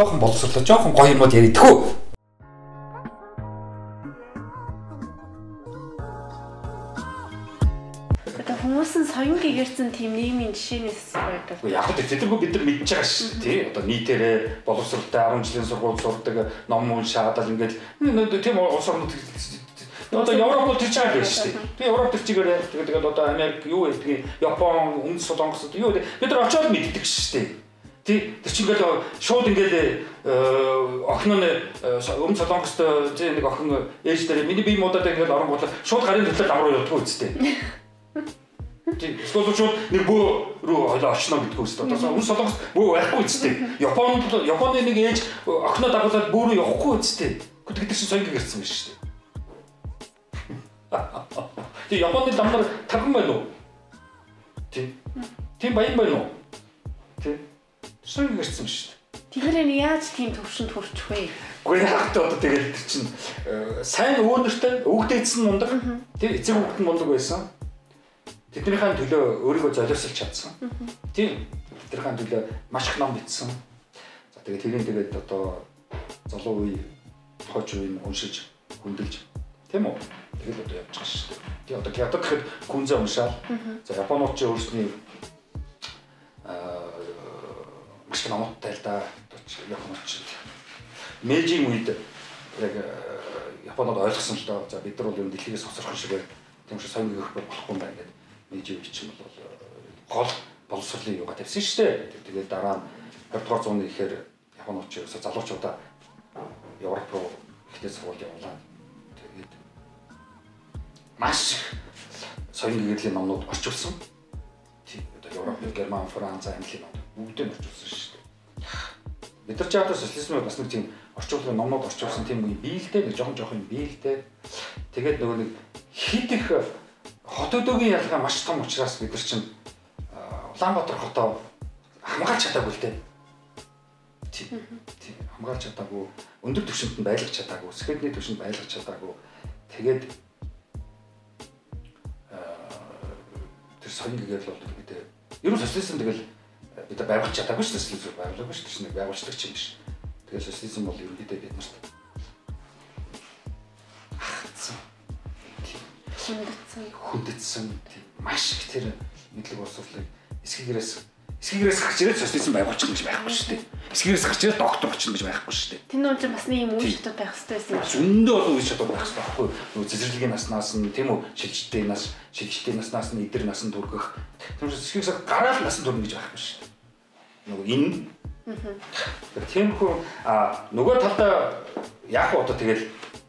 Жохон боловсрлоо, жохон гоё юмуд яридгүү. Одоо хүмүүс нь соён гэгэрсэн тийм нийгмийн жишээнээс байдаг. Яг л тэдэргүй бид нар мэдж байгаа шүү дээ тий. Одоо нийтээрээ боловсралтай 10 жилийн сургууль сурдаг ном уншаад л ингээд тийм улс орнууд Одоо Европ бол тэр чагаа биш шүү дээ. Тэгээ Европ тэр чигээр тэгээд тэгээд одоо Америк юу гэдгийг Япон, Үндэс Солонгос юу гэдэг бид нар очиод мэддэг шүү дээ. Тий тэр чинь ингээд шууд ингээд охин нь өмнө Солонгост тий нэг охин ээж дээр миний бие муудаад ингээд оронгууд шууд гарын төлөд авруу явдаг үстэй. Тий эсвэл шууд нэг бөө рүү хойлоо очно гэдг үстэй. Одоо өмнө Солонгост бөө байхгүй үстэй. Японд Японы нэг ээж охиноо дагуулад бөө рүү явахгүй үстэй. Гэхдээ тэр чинь соён гэрсэн биш шүү дээ. Тэгээ Японы дамнар тархан байна уу? Тий. Тийм баян байна уу? Тий. Соён гэрсэн шүү дээ. Тэгэхээр яаж тийм төвшөнд хүрчих вэ? Гэхдээ яг одоо тэгээд тэр чинь сайн өөнөртэй өвгдээдсэн мундаг тий эцэг нь мундаг байсан. Тэднийхэн төлөө өөрийгөө золиослж чадсан. Тийм. Тэднийхэн төлөө маш их ном бичсэн. За тэгээд тэрийн тэгээд одоо залуу үе хойч үеийн уншиж хөндлөж тийм үү? Тэгээд одоо явж байгаа шүү дээ. Тэгээ одоо хятад гэхэд күнзээ уншаал. За японууд ч өөрсний аа маш номтой л да. Японууд ч Мэйжийн үед яг Японууд ойлгосон л доо. За бид нар бол юм дэлхийгээс хоцорхон шиг тийм шиг соён гэх болохгүй юм байна гэдэг. Мэйжийн үед чинь бол гол боловсролын юугаа тавьсан шүү дээ. Тэгээд дараа нь 20 дугаар зууны ихээр Японууд ч ерөөсө залуучуудаа Европ руу ихтэй сургууль явуулаад маш их соён гэрлийн номнууд орчуулсан. Тийм одоо Европ, Герман, Франц, Англи номнууд бүгдээ орчуулсан шүү дээ. Бид нар ч яг социализмыг бас нэг тийм орчуулгын номнууд орчуулсан тийм үе биелдэ нэг жоохон жоохон биелдэ. Тэгээд нөгөө нэг хит их хот өдөөгийн ялгаа маш том учраас бид нар чинь Улаанбаатар хотоо хамгаалж чадаагүй л дээ. Тийм. Тийм хамгаалж чадаагүй, өндөр түвшинд нь байлгах чадаагүй, скедний түвшинд байлгах чадаагүй. Тэгээд соён гэгээл бол бид ер нь социализм тэгэл бид байгуулж чадаагүй шүү дээ социализм байгуулаагүй шүү дээ нэг байгуулдаг ч юм биш. Тэгээд социализм бол ерөнхийдөө бид нарт хатсан. Хүндэтсэн. Хүндэтсэн маш их тэр мэдлэг боловсролыг эсгэгээрээс эсгэгээрээс гарч ирээд социализм байгуулчих гэж байхгүй шүү дээ. Эсгэгээрээс гарч ирээд доктор болчих гэж байхгүй шүү дээ. Тэр нь бас нэг юм үйл шатууд байх хэрэгтэй байсан. Зөндөө олон үйл шатууд байх хэрэгтэй байхгүй юу? Нөгөө цэцэрлэгийн наснаас нь тийм үү? Шилжилтийн нас, шилжилтийн наснаас нь эдэр насан түргэх. Тэр эсгэгээс гараад насан түргэх гэж байхгүй шүү дээ. Нөгөө энэ Тиймхүү а нөгөө талдаа вэ одоо тэгэл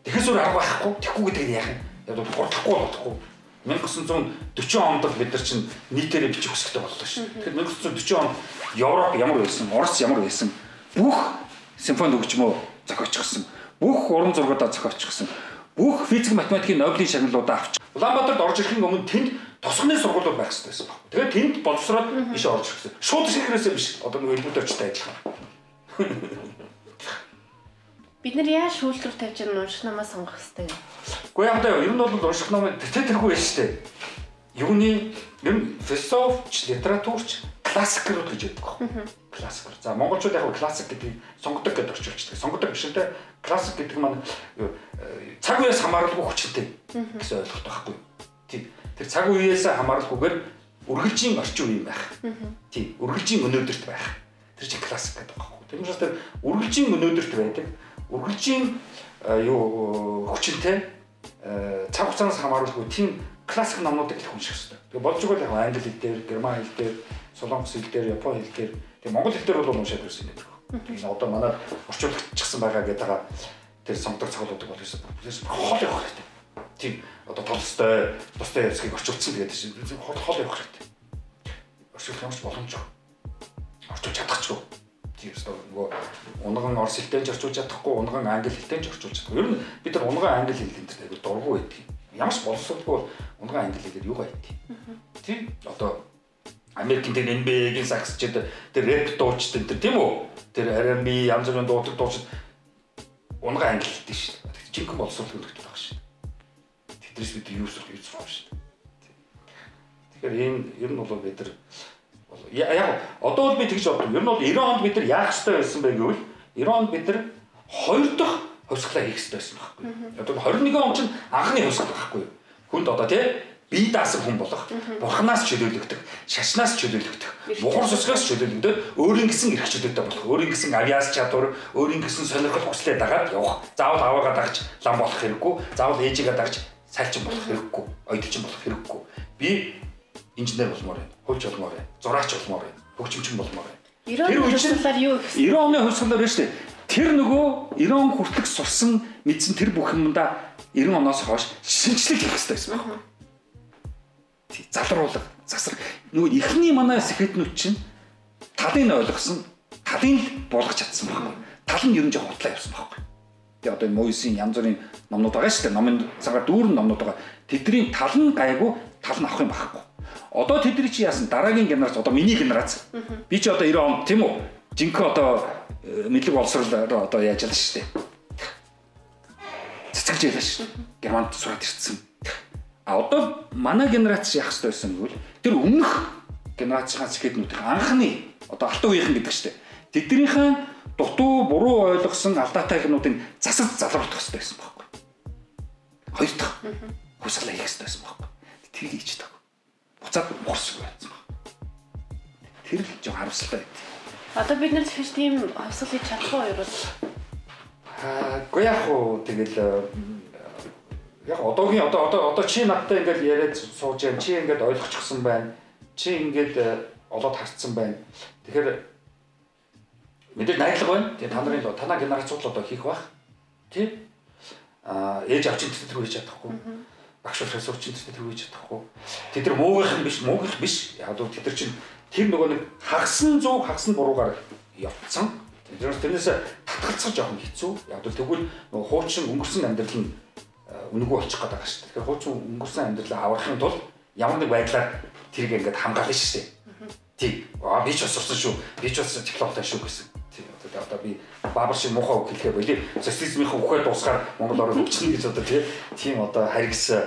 тэгэхээс өөр арга байхгүй. Тэхгүй гэдэг нь яах юм? Яг бол гурдахгүй болохгүй. 1940 онд бид нар чинь нийтээрээ бичих хүсэлтэй боллоо шүү. Тэгэхээр 1940 онд Европ ямар байсан, Орос ямар байсан бүх симфони хөгжмөө зохиочихсон. Бүх уран зургуудаа зохиочихсон. Бүх физик математикийн Нобелийн шагналуудаа авч. Улаанбаатарт орж ирэхин өмнө тэнд тосгоны сургуулиуд байх хэрэгтэй байсан баг. Тэгээд тэнд боловсроод биш орж ирсэн. Шууд шигрээсээ биш. Одоо нэг элбүүд очтой ажиллах. Бид нар яаж шүүлтүр тавьж байгаа унших намаа сонгох хэрэгтэй. Гэхдээ яг одоо ер нь бол унших ном тэтэ тэргүй байж штэ. Юуны ер нь философч, литературч классик руу гэж яддаг. Классик. За монголчууд яг классик гэдгийг сонгодог гэдээ орчуулчихдаг. Сонгодог биш үү? Классик гэдэг маань цаг үеэс хамааралгүй хүчтэй гэсэн ойлголт байхгүй. Тийм. Тэр цаг үеэс хамааралгүйгээр үргэлжийн орчин үе юм байх. Тийм. Үргэлжийн өнөөдөрт байх. Тэр чинь классик гэдэг байхгүй. Тэр учраас тэр үргэлжийн өнөөдөрт байдаг. Үргэлжийн юу хүчтэй цаг хугацаанаас хамааралгүй тийм классик номнуудыг их унших хэрэгтэй. Тэгээ болж байгаа яг англи хэл дээр, герман хэл дээр, солонгос хэл дээр, япон хэл дээр, тэгээ монгол хэл дээр бол уншаад ирсэн байна. Тэгээ одоо манай орчуулагчсан байгаа гэдэг байгаа тэр сонгодог цогцолтууд бол ерөөсөөр хоол явах хэрэгтэй. Тийм одоо толстой, тустай ярьцгийг орчуулсан тэгээд чинь хоол хоол явах хэрэгтэй. Орчуулах юмч боломжгүй. Орчуулж чадахгүй өстө нөгөө унган орс хэлтэй ч орчуулж чадахгүй, унган англи хэлтэй ч орчуулж чадахгүй. Ер нь бид нар унган англи хэлтэй дээр дургу байдаг. Ямар ч боловсролгүй бол унган англи хэлээр юу байдаг. Тийм одоо Америкийн тэр NBA-гийн саксчид тэр рэп дуучид тэр тийм үү? Тэр R&B янз бүрийн дуудаг дуучид унган англи хэлтэй шүү дээ. Жинхэнэ боловсрол хөлөгдөж байгаа шүү дээ. Тэдрээс бид юу сурах юу сурах шүү дээ. Тэгэхээр энэ ер нь бол бид нар яг одоо бол би тэгж боддог. Ер нь бол 90 онд бид нар яах ёстой байсан бэ гэвэл 90 онд бид нар хоёр дахь хувьсгалаа хийх ёстой байсан байхгүй. Одоо 21 он чинь анхны хувьсгал байхгүй. Хүнд одоо тий бие даасан хүн болох, бурхнаас чөлөөлөгдөх, шашнаас чөлөөлөгдөх, мухар сүсгээс чөлөөлөгдөд өөрийн гэсэн эрх чөлөөтэй болох, өөрийн гэсэн авиас чадвар, өөрийн гэсэн сонирхол хүслээ дагаад явах. Заавал аваагаа дагж лам болох хэрэггүй, заавал ээжигээ дагж сальчин болох хэрэггүй, ойдолчин болох хэрэггүй. Би инженер болмоор байна, хуульч болмоор байна, зураач болмоор байна, хөгжимчин болмоор байна. 90 Тэр оны хувьсгалаар юу их 90 оны хувьсгалаар байна шүү дээ. Тэр нөгөө 90 он хүртэлх сурсан мэдсэн тэр бүх юмдаа 90 оноос хойш шинжлэх хийх хэрэгтэй байсан байхгүй. Тий, Залруулга, засар нөгөө эхний манай сэхэтнүүд чинь талын ойлгосон, талын болгож чадсан байхгүй. Тал нь ер нь жоо хутлаа явсан байхгүй. Тэгээ одоо энэ Мойсийн янз бүрийн номнууд байгаа шүү дээ. Номын цагаар дүүрэн номнууд байгаа. Тэдний тал нь гайгүй, тал нь авах юм байхгүй. Одоо тэдний чи яасан дараагийн генерац одоо миний генерац. Би чи одоо 90 он тийм үү? Жинхэнэ одоо э, мэдлэг боловсролоор одоо яаж ялаа шүү дээ. Цэцгэлж ялаа шүү. Германд сураад ирсэн. А одоо манай генерац яах ёстой байсан гэвэл тэр өмнөх генерацийн сэкэднүүд анхны одоо алтан үеийнхэн гэдэг шүү дээ. Тэднийхэн дутуу буруу ойлгосон алдаатай юмнуудыг засаж залруулах ёстой байсан байхгүй. Хоёр дахь хувьсгалаа хийх ёстой байсан байхгүй. Тэр хийж тааг. Буцаад морсог байсан. Тэр л жоо харамсалтай байт. Одоо бид нар тэгэж тийм хувьсгал хийж чадах уу юу? Аа, гоо яг уу тэгэл э, яг одоогийн одоо одоо одоо чи надтай ингээл яриад сууж юм чи ингээд ойлгочихсон байна. Чи ингээд э, олоод харцсан байна. Тэгэхээр мэдээ найдлага байна. Тэгээ та нарын танаа генерацууд л одоо хийх бах. Тий? Аа, ээж авчин тэр хийж чадахгүй. Багш профессорчин тэр хийж чадахгүй. Тэд нар муугийнхан биш, муугийнх биш. Яг л тэд нар чинь тэр нөгөө нэг хагсан зүг, хагсан буруугаар явцсан. Тэрнээс татгалцах жоохон хэцүү. Яг л тэгвэл нөгөө хуучин өнгөрсөн амьдрал нь үнэгүй болчих гээд байгаа шүү дээ. Тэгэхээр хуучин өнгөрсөн амьдралаа аврахын тулд ямар нэг байдлаар тэрийг ингээд хамгаална шүү дээ. Тий. Аа би ч бас сурсан шүү. Би ч бас дипломтой шүү гэсэн. Одоо би баабар шиг муухай үг хэлэхээ боли. Социализмын үхээ дуусгаар Монгол орн хөгжинэ гэж одоо тий. Тийм одоо харгас э,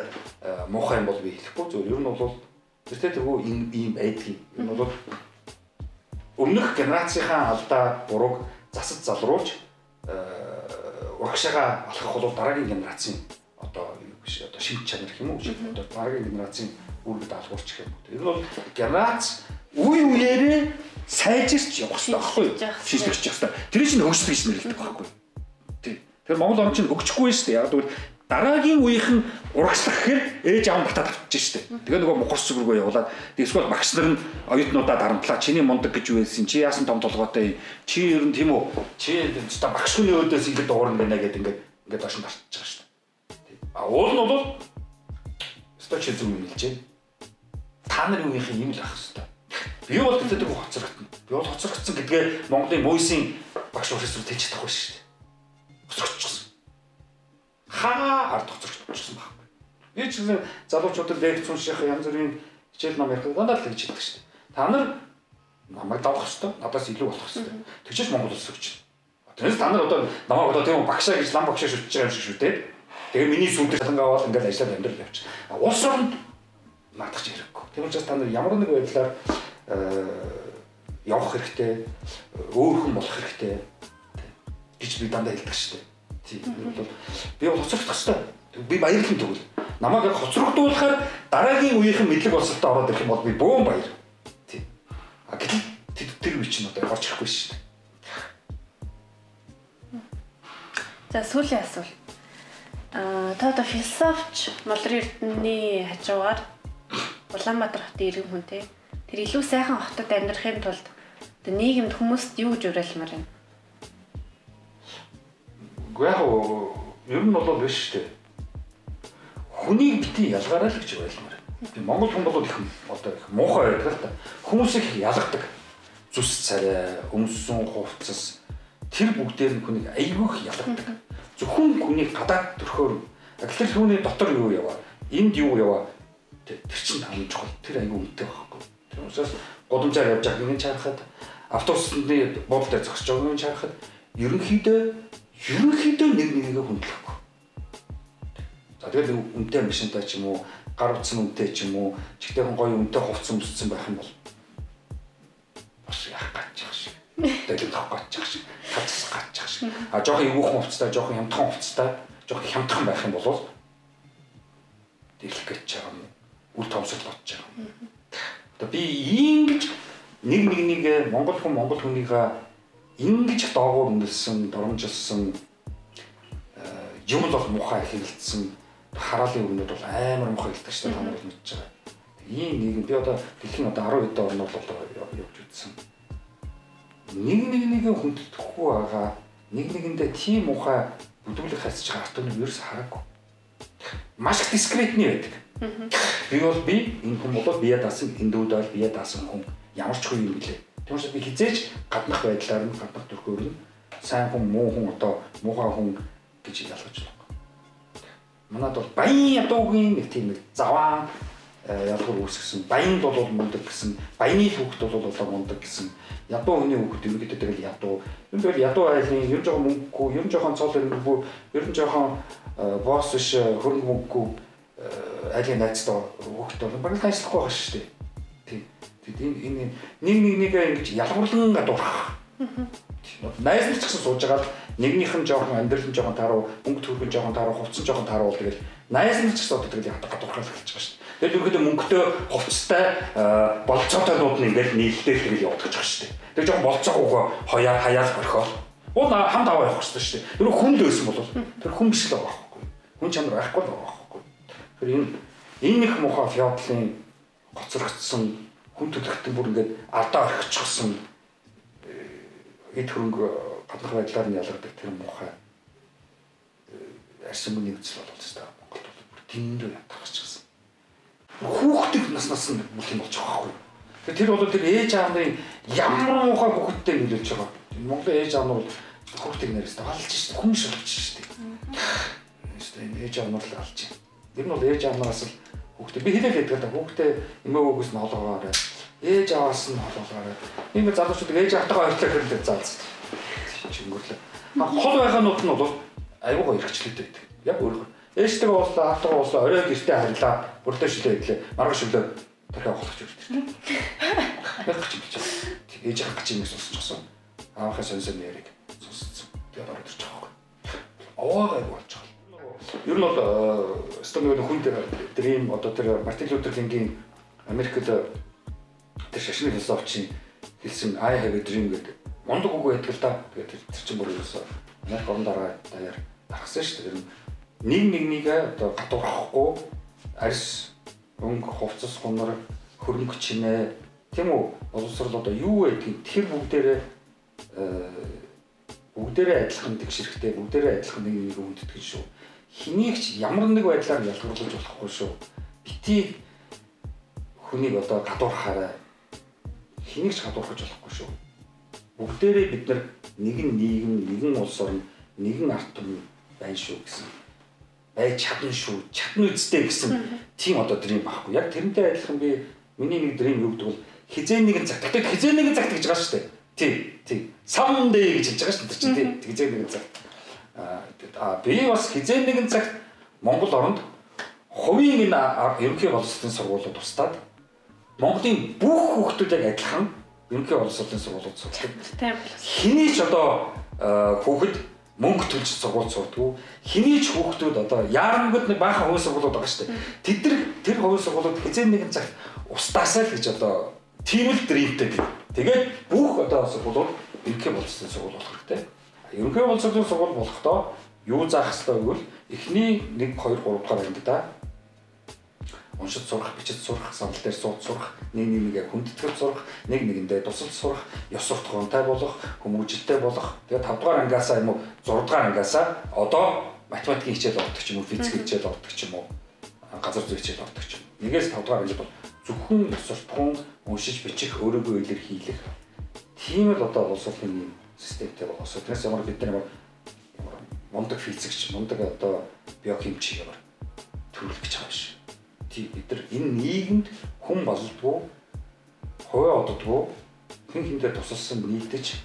муухай юм бол би хэлэхгүй. Зөв ер нь бол тэр тэргүй ийм ийм байдгийг. Энэ бол өмнөх генерацийнхаа алдаа бурууг засаж залруулж э, урагшаага алхах бол дараагийн генерацийн одоо юу биш одоо шинж чанар уу гэж одоо дараагийн генерацийн үүрэг даалгаварч гэх юм. Энэ бол генерац үе үеэрээ сайжирч явах хэрэгтэй байхгүй юу? Шинжлэх явах хэрэгтэй. Тэр чинь хөгжих гэж нэрлэдэг байхгүй юу? Тий. Тэгэхээр Монгол орн чинь хөгжихгүй шүү дээ. Яг тэгвэл дараагийн үеийнхэн урагшлах гэхээр ээж аав батаад авчиж шүү дээ. Тэгээ нөгөө мухарс зүгргөө явуулаад эсвэл багш нар нь оюутнуудаа дарамтлаа. Чиний мундаг гэж юу хэлсэн? Чи яасан том толгойтой? Чи ер нь тийм үү? Чи та багш хүний өөдөөс ингэж дуурна гэнэ гэдэг ингээд ингээд доош нь тарчиж байгаа шүү дээ. А уул нь бол өстой чи зүг юм хэлж байна. Та нарын үеийнхэн юм л ах хэвээр. Би бол тэгдэг хоцрогдсон. Би бол хоцрогдсон гэдгээ Монголын Мойсийн багш профессор тэгж чадахгүй шүү дээ. Хоцрогдчихсон. Хаа ард хоцрогдчихсон баг. Би ч гэсэн залуучуудад лекц унших янз бүрийн хичээл ном ярих дандаа л тэгж хэлдэг шүү дээ. Та нар намайг давах хэвээр надаас илүү болох хэвээр. Тэгчээс Монгол улс өгч. Тэрнээс та нар одоо намайг одоо тийм багшаа гэж лам багшаа шүтж байгаа юм шиг шүү дээ. Тэгээ миний сүйдэр шалангаа аваад ингээд ажиллаад амьдрал явчих. Улс орнд наадах хэрэггүй. Тийм учраас та нар ямар нэг байдлаар явах хэрэгтэй, өөр хүн болох хэрэгтэй гэж би дандаа хэлдэг шүү дээ. Тийм. Бол би бол хоцрогдох хэрэгтэй. Би баярлан тэгвэл намайг яг хоцрогдуулахаар дараагийн үеийнхэн мэдлэг болсолтой ороод ирэх юм бол би бөөн баяр. Тийм. А гэтэл тэр үе чинь одоо орж ирэхгүй шүү дээ. За сүүлийн асуулт. Аа та одоо философч Молрын эрдэнэний хажуугаар Улаанбаатар хотын иргэн хүн те. Тэр илүү сайхан хотод амьдрахын тулд одоо нийгэмд хүмүүст юу гэж уриалмаар байна? Гэхдээ ер нь бол биш шүү дээ. Хүнийг бити ялгаарай л гэж байлмаар. Би Монгол хүн бол их одоо их муухай байдаг л та. Хүмүүс их ялгадаг. Зүс царай, өмссөн хувцас тэр бүгдээр нь хүнийг айгүйх ялгадаг. Зөвхөн хүнийг гадаад төрхөөр тэгэхээр түүний дотор юу яваа? Энд юу яваа? Тэр тэр чинь хамгийн чухал. Тэр айгүй үнэтэй байхгүй. Тэр учраас годамжаар явж байгаа юм чарахад автобусны дээр зогсож байгаа юм чарахад ерөнхийдөө ерөнхийдөө нэг нэгээ хүндлэхгүй. За тэгэл үнэтэй машинтай ч юм уу гар утсан үнэтэй ч юм уу чигтэйхэн гоё үнэтэй хувцсан өмссөн байх юм бол бас яах гэж байгаа шиг. Тэгээд тохгож байгаа шиг. Гаж байгаа шиг. А жоохон эвүүхэн хувцтай, жоохон хямдхан хувцтай, жоохон хямдхан байх юм бол дэлгэх гэж байгаа юм. Үл томсол бодож байгаа юм. Одоо би ингэж нэг нэг нэг Монгол хүн Монгол хүнийгээ ингэж доогуур нэлсэн, доромжилсан юм бол мухай хэлэлцсэн хараалын өмнөд бол амар мухай хэлдэг шүү дээ та нар мэдж байгаа. Ийм нийгэм би одоо дэлхийн одоо 10 хэдэн орнууд бол явж үзсэн. Нэг нэг нэг хүндэтгэхгүй байгаа. Нэг нэгэндээ тийм мухай бүдүүлэг хайцж байгаа автоныг ерөөс хараагүй. Маш их дискретний байдаг. Би бол би энэ хүн бол бие даасан энэ дүүд бол бие даасан хүн ямар ч хүн юм блэ. Тэгмээс би хизээж гаднах байдлаар нь гаднах төрхөөр нь сайн хүн муу хүн одоо муухай хүн гэж ялгаж байна. Манад бол баян ядуугийн нэг тийм нэг заваа ялгуур үүсгэсэн. Баянд бол мундаг гэсэн, баяны хүүхэд бол одоо мундаг гэсэн. Ядуу хүний хүүхэд юм гэдэг тэгэл ядуу. Юм бол ядуу айлын ер нь жоохон мөнгөгүй, ер нь жоохон цол өргөгүй, ер нь жоохон босс биш хөрөнгө мөнгөгүй айлын найзтай хүүхэд бол багт ажиллахгүй байгаа шүү дээ. Тийм. Тэгээд энэ нэг нэг нэгээ ингэж ялгуурлан гадуурах. Найз нь ч гэсэн сууж байгаа л нэгнийх нь жоохон амьдрал нь жоохон таруу, мөнгө төрөх нь жоохон таруу, хувцас нь жоохон таруу тэгэл найз нь ч гэсэн одоо тэгэл ядах гадуурхал эхэлж байгаа шүү дээ. Тэгэл ерөөдөө мөнгөтэй хувцастай болцоотой нууд нь ингээл нийлдэл тэгэл явдаг гэж байгаа шүү дээ. Тэр жоохон болцоогоо хаяа хаяас орхиол. Уул хамт аваа явах хэрэгтэй шүү дээ. Тэр хүнд байсан бол тэр хүн биш л байгаа байхгүй. Хүн чанар байхгүй л байгаа. Тэр энэ энэ нэг муха феодлын гоцрогдсон хүн төлөвтөн бүр ингээд ардаа орхичихсан эд хөрөнгө гаднах байдлаар нь ялгардаг тэр муухай арсын мөний үзэл болол тест Монголд бүр тэндээ ятгахч гэсэн. Хүүхдийг наснаас нь бүх юм болж байгаа байхгүй. Тэгэхээр тэр бол тэр ээж аавны ямар муухай хүүхдтэй нөлөөлж байгаа. Монголын ээж аав нь бол хүүхдийг нэрээс алж шít хүн шилж шít. Эсвэл ээж аав нь л алж байна. Тэр нь бол ээж аамаас л хүүхдээ би хэлэл яддаг та хүүхдээ эмээ өгөөс нь холоогоорой. Ээж аваас нь холоогоорой. Ийм залуучууд ээж автагаа ойрлоо гэрлээ заалц. Чингөрлөө. Хол байханууд нь бол айгүй гоё хэрэгчлээтэй байдаг. Яг өөрөө. Ээжтэйг уулаа автагаа уулаа оройд эртээ харилаа. Бүрдээ шилээ хэлээ. Марга шилээ дахиад холох гэж ирдэ. Яг гэж хэлж байгаа. Ээж авах гэж юм сонсчихсон. Аавынхаа сонсон яриг сонссон. Тэгээд ордорч байгаа. Аваагаа болж байгаа. Ер нь бол стомиг хүн дээр тэр ийм одоо тэр Мартин Лютер Кингийн Америкт тэр шашны философчин хэлсэн I have a dream гэдэг мундаг үг байдаг л да. Тэгээд тэр чинь бүр ерөөсөө Америк орн дараа даяар дарахсан шүү дээ. Нэг нэгнийгээ одоо гадуурхахгүй арьс өнгө хувцас хунар хөрөнгө чинээ тийм үү боловсрол одоо юу байдгийг тэр бүгдээрээ бүгдээрээ адилхан тэгшэрхтэй бүгдээрээ адилхан нэг нэг үндэтгэн шүү. Хэнийг ч ямар нэг байдлаар ялгаруулж болохгүй шүү. Бити хүнийг одоо гадуурхаарай хэнийг ч гадуурхаж болохгүй шүү. Бүгдээрээ бид нар нэгэн нийгэм, нэгэн улс орн, нэгэн ард түмэн байна шүү гэсэн. Байж чадна шүү, чадна үсттэй гэсэн тийм одоо дрим байхгүй. Яг тэрнтэй адилхан би миний нэг дрим юу гэдэг бол хизээ нэгэн цаг. Тэгтээ хизээ цаг гэж байгаа шүү дээ. Тий, тий. Someday гэж хэлж байгаа шүү дээ тий. Хизээ нэгэн цаг. Аа би бас хизээ нэгэн цаг Монгол оронд хувийн энэ ерөнхий боловсролын сургуулиуд тустаад Монголын бүх хүүхдүүд яг адилхан ерөнхий боловсролын сургуулиуд сурдаг. Хэний ч одоо хүүхэд мөнгө төлж сургууль сурдгүү. Хэний ч хүүхдүүд одоо яарамгад нэг баахан хувийн сургуулиуд байгаа шүү дээ. Тэд нар тэр хувийн сургуулиуд хизээ нэгэн цагт устаасаа л гэж одоо тийм л дримтэй би. Тэгээд бүх одоо сургуулиуд ерөнхий боловсролын сургууль болох хэрэгтэй. Ерөнхий боловсролын сургууль болохдоо юу заах хэрэгтэй гэвэл эхний 1 2 3 дугаар ангид да уншиж сурах, бичиж сурах, санал дээр сууд сурах, нэг нэг нэгэ хүндэтгэж сурах, нэг нэгэндээ тусалж сурах, ёс суртахуунтай болох, хүмүүжлтэй болох. Тэгээ 5 дугаар ангиасаа юм уу 6 дугаар ангиасаа одоо математикийн хичээл ордог ч юм уу, физик хичээл ордог ч юм уу, газар зүй хичээл ордог ч юм. Нэгээс 5 дугаар ангид бол зөвхөн ёс суртахуун уншиж бичих, өөрийгөө илэрхийлэх. Тийм л одоо улс орны системтэй болоосоо. Тэрээс ямар бид нар мундаг физикч, мундаг одоо биохимч ямар төрүүлэх гэж байгаа юм шиг бид нар энэ нийгэмд хүн болдгоо хувиа оддгоо хэн хэндээ тусалсан нийтэж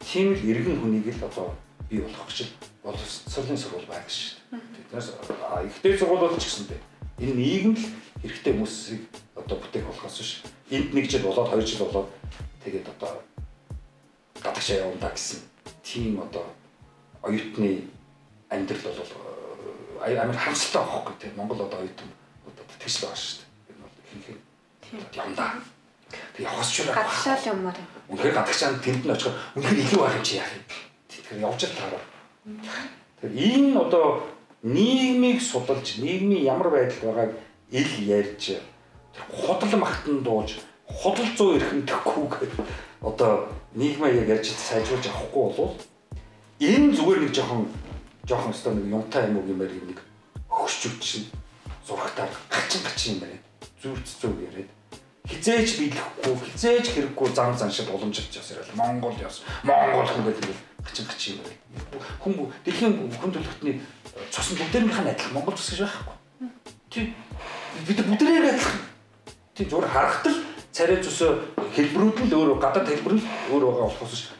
тийм л иргэн хүнийг л одоо бий болох гэж боловсролын сургууль байдаг шүү дээ. Тэднээс ихтэй сургуулиуд ч гэсэндээ Энэ нийгэм л хэрэгтэй хүмүүсийг одоо бүтээх болохоос биш. Энд нэг жил болоод хоёр жил болоод тэгээд одоо гадагшаа явна гэсэн тийм одоо оюутны амьдрал бол э, амар хамсалтай байхгүй тийм Монгол одоо оюутан одоо тэгш л байгаа шүү дээ. Энэ бол ихэнх явна. Тэг явах ч юм. Гадагшаал юмар. Үнэхээр гадагшаанд тэнд нь очихоор үнэхээр илүү байх юм чи яах юм. Тэгэхээр явж л таараа. Тэгэхээр энэ одоо нийгмийг судалж, нийгмийн ямар байдал байгааг ил ярьж худал магтан дууж, худал зуу эрхэмдэхгүй гэдэг одоо нийгмээ яг ярьж сайжруулж авахгүй болвол энэ зүгээр нэг жоохон жоохон өстой нэг юмтай юм уу гэмээр нэг хөгшч үчин зурагтаар гачин гачин юм байна. Зүрц зүг яриад хизээж биелэхгүй хизээж хэрэггүй зам заншил уламжилж яс яриад Монгол яс Монгол хүн гэдэг гачин гачин юм байна. Хүн дэлхийн хүн төлөвтний цус бүгдээрнийх нь адилхан Монгол цус гэж байхгүй. Тийм бид бүгдээрээ адилхан. Тийм зүгээр харахтал царай цус хэлбэрүүд нь өөр гадаад хэлбэр нь өөр байгаа болохоос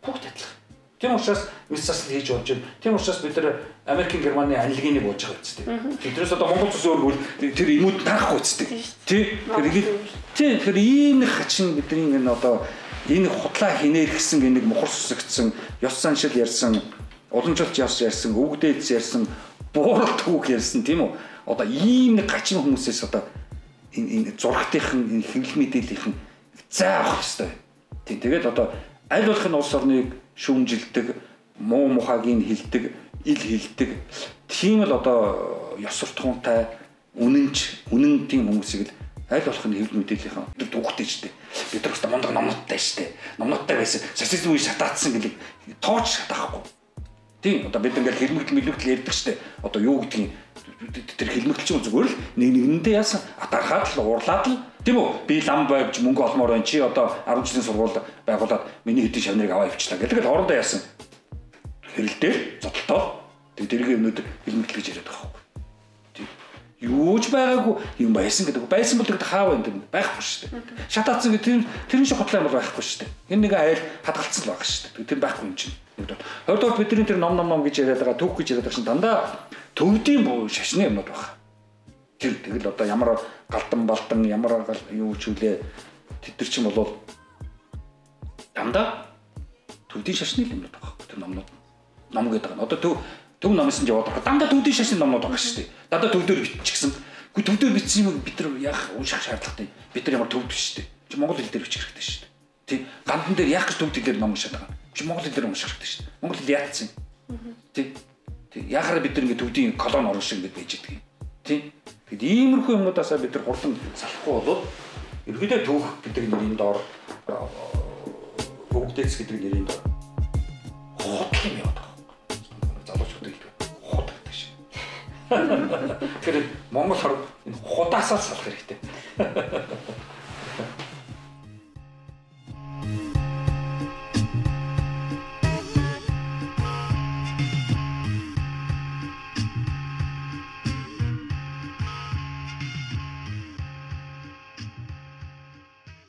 бүгд адилхан. Тийм учраас мис засал хийж болж байна. Тийм учраас бид нар Америкийн Германы анилгыг бууж байгаа үстэй. Тэдрээс одоо Монгол цус өөргөл тэр имүүд таахгүй үстэй. Тий. Тэр их тий тэр ийм хачин бидний энэ одоо энэ хутлаа хинээр гисэн нэг мухар сүсэгдсэн ёс заншил ярьсан уламжлалт яс ярьсан өвгдөөц ярьсан бууралт хүүг ярьсан тийм үү одоо ийм нэг гачин хүмүүсээс одоо энэ энэ зургатынхан энэ хэвлэл мэдээллийнхэн зай авах хэрэгтэй. Тийм тэгээд одоо аль болох нь улс орныг шүүмжилдэг, муу мухагийн хилдэг, ил хилдэг. Тийм л одоо ёс суртахуунтай үнэнч, үнэн тийм хүмүүсийг л аль болох нь хэвлэл мэдээллийнхэн дүүхтэй штэ. Бид нар бас мундаг номноттай штэ. Номноттай байсан. Социализм үе шатаацсан гэдэг тооч шатаахгүй. Тийм одоо бид ингээл хэлмэгдэл мэлмэгдэл ярьдаг штэ. Одоо юу гэдгийг тэр хэлмэгдэл чинь зүгээр л нэг нэгэндээ яасан? Атархаад л уурлаад л. Тийм үү? Би лам байвч мөнгө олмоор байна чи. Одоо 10 жилийн сургууль байгуулад миний хэдийн шавныг аваа явчлаа гэдэг л хоорондоо яасан? Хэрэлдээ зодтолтоо тэг дэрэг өнөдөр хэлмэгдэл гэж яриад байгаа юм юу ч байгаагүй. Юм байсан гэдэг. Байсан бол тэгт хаа байна гэдэг байхгүй шүү дээ. Шатаацсан гэх тэр тэр шиг хотлоо юм бол байхгүй шүү дээ. Энэ нэг айл хадгалцсан л байгаа шүү дээ. Тэр байхгүй юм чинь. Хоёрдугаар бидний тэр ном ном ном гэж яриад байгаа, түүх гэж яриад байгаа чинь дандаа төвдийн шашны юмнууд байна. Тэр тэгэл одоо ямар галдан балдан ямар юу ч үлээ тэд нар чинь болвол дандаа төвдийн шашны юмнууд байгаа. Тэр номнууд. Ном гэдэг байгаа. Одоо төв төв номоос нь яваад байгаа. Дандаа төвдийн шашны номнууд байгаа шүү дээ. Дандаа төвдөр биччихсэн. Гэхдээ төвдөр бичсэн юм бид нар яах унших шаардлагатай. Бид нар ямар төвд шүү дээ. Чи монгол хэл дээр бичих хэрэгтэй шүү дээ. Тий. Гандан дээр яах гэж төвд хэлээр ном уншаад байгаа. Чи монгол хэл дээр унших хэрэгтэй шүү дээ. Монгол хэл яатсан. Тий. Тий. Яхаар бид нар ингэ төвдийн колон орон шиг ингэ байж идэг юм. Тий. Тэгэд иймэрхүү юмнуудаасаа бид нар хурдан салахгүй болоод ерөөдөө түүх гэдэг нэрийн доор өвгдөөс гэдэг нэрийн доор худал юм яваад байгаа. Залуучууд хэлдэг. Худ гэдэг шиг. Тэгэхээр Монгол хор энэ худаасаа салах хэрэгтэй.